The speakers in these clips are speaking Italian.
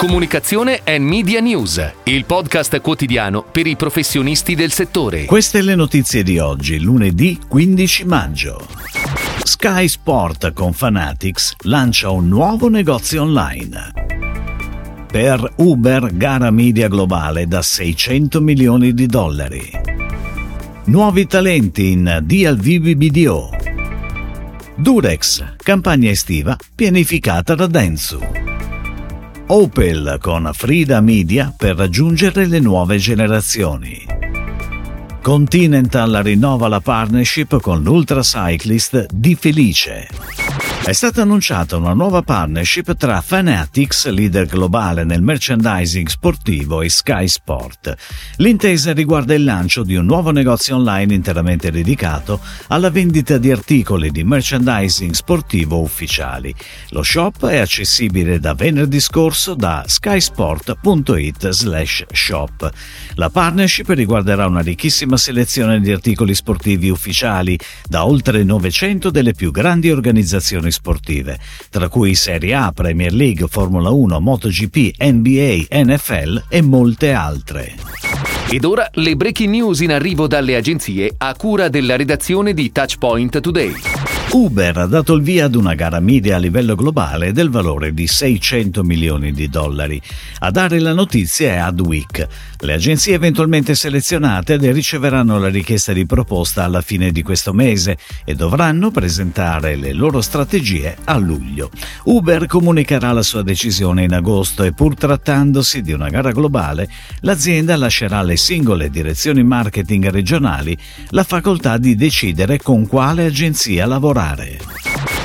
Comunicazione e Media News, il podcast quotidiano per i professionisti del settore. Queste le notizie di oggi, lunedì 15 maggio. Sky Sport con Fanatics lancia un nuovo negozio online. Per Uber gara media globale da 600 milioni di dollari. Nuovi talenti in DLVBBDO. Durex, campagna estiva pianificata da Densu. Opel con Frida Media per raggiungere le nuove generazioni. Continental rinnova la partnership con l'Ultra Cyclist di Felice. È stata annunciata una nuova partnership tra Fanatics, leader globale nel merchandising sportivo, e Sky Sport. L'intesa riguarda il lancio di un nuovo negozio online interamente dedicato alla vendita di articoli di merchandising sportivo ufficiali. Lo shop è accessibile da venerdì scorso da skysport.it/shop. La partnership riguarderà una ricchissima selezione di articoli sportivi ufficiali da oltre 900 delle più grandi organizzazioni sportive, tra cui Serie A, Premier League, Formula 1, MotoGP, NBA, NFL e molte altre. Ed ora le breaking news in arrivo dalle agenzie a cura della redazione di Touchpoint Today. Uber ha dato il via ad una gara media a livello globale del valore di 600 milioni di dollari. A dare la notizia è Adweek. Le agenzie eventualmente selezionate riceveranno la richiesta di proposta alla fine di questo mese e dovranno presentare le loro strategie a luglio. Uber comunicherà la sua decisione in agosto e pur trattandosi di una gara globale, l'azienda lascerà alle singole direzioni marketing regionali la facoltà di decidere con quale agenzia lavorare lavorare.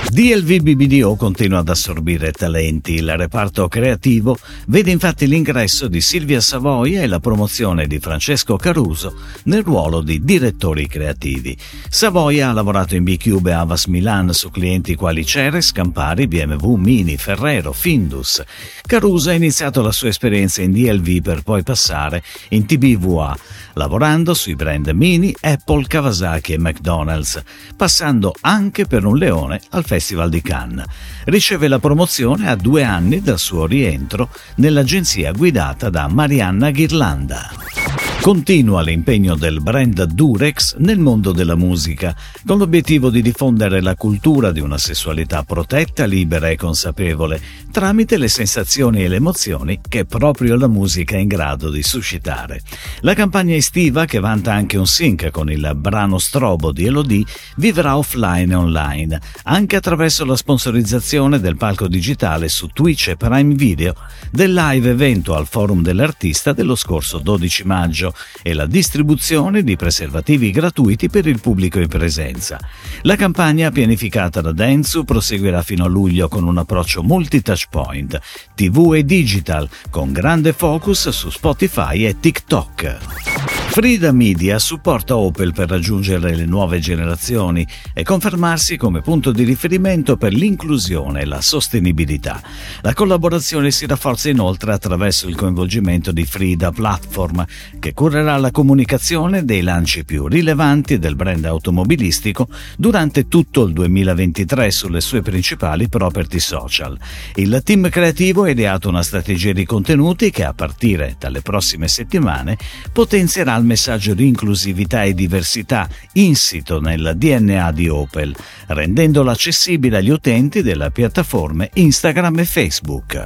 DLV continua ad assorbire talenti. Il reparto creativo vede infatti l'ingresso di Silvia Savoia e la promozione di Francesco Caruso nel ruolo di direttori creativi. Savoia ha lavorato in B-Cube e Avas Milan su clienti quali Ceres, Campari, BMW, Mini, Ferrero, Findus. Caruso ha iniziato la sua esperienza in DLV per poi passare in TBVA, lavorando sui brand Mini, Apple, Kawasaki e McDonald's, passando anche per un leone al Festival Festival di Cannes. Riceve la promozione a due anni dal suo rientro nell'agenzia guidata da Marianna Ghirlanda. Continua l'impegno del brand Durex nel mondo della musica, con l'obiettivo di diffondere la cultura di una sessualità protetta, libera e consapevole, tramite le sensazioni e le emozioni che proprio la musica è in grado di suscitare. La campagna estiva, che vanta anche un sync con il brano Strobo di Elodie, vivrà offline e online, anche attraverso la sponsorizzazione del palco digitale su Twitch e Prime Video del live evento al Forum dell'Artista dello scorso 12 maggio e la distribuzione di preservativi gratuiti per il pubblico in presenza. La campagna pianificata da Dentsu proseguirà fino a luglio con un approccio multi-touchpoint, TV e digital, con grande focus su Spotify e TikTok. Frida Media supporta Opel per raggiungere le nuove generazioni e confermarsi come punto di riferimento per l'inclusione e la sostenibilità. La collaborazione si rafforza inoltre attraverso il coinvolgimento di Frida Platform, che curerà la comunicazione dei lanci più rilevanti del brand automobilistico durante tutto il 2023 sulle sue principali property social. Il team creativo ha ideato una strategia di contenuti che a partire dalle prossime settimane potenzierà il messaggio di inclusività e diversità insito nel DNA di Opel, rendendolo accessibile agli utenti delle piattaforme Instagram e Facebook.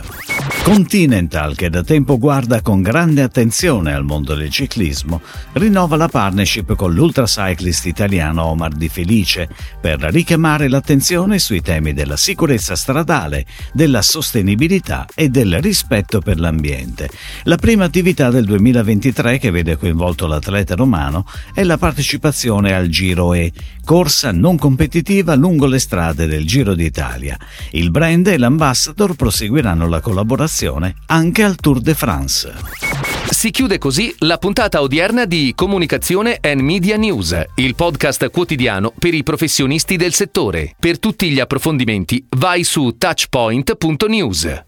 Continental, che da tempo guarda con grande attenzione al mondo del ciclismo, rinnova la partnership con l'ultracyclist italiano Omar Di Felice per richiamare l'attenzione sui temi della sicurezza stradale, della sostenibilità e del rispetto per l'ambiente. La prima attività del 2023 che vede coinvolto l'atleta romano è la partecipazione al Giro E, corsa non competitiva lungo le strade del Giro d'Italia. Il brand e l'ambassador proseguiranno la collaborazione anche al Tour de France. Si chiude così la puntata odierna di Comunicazione and Media News, il podcast quotidiano per i professionisti del settore. Per tutti gli approfondimenti vai su touchpoint.news.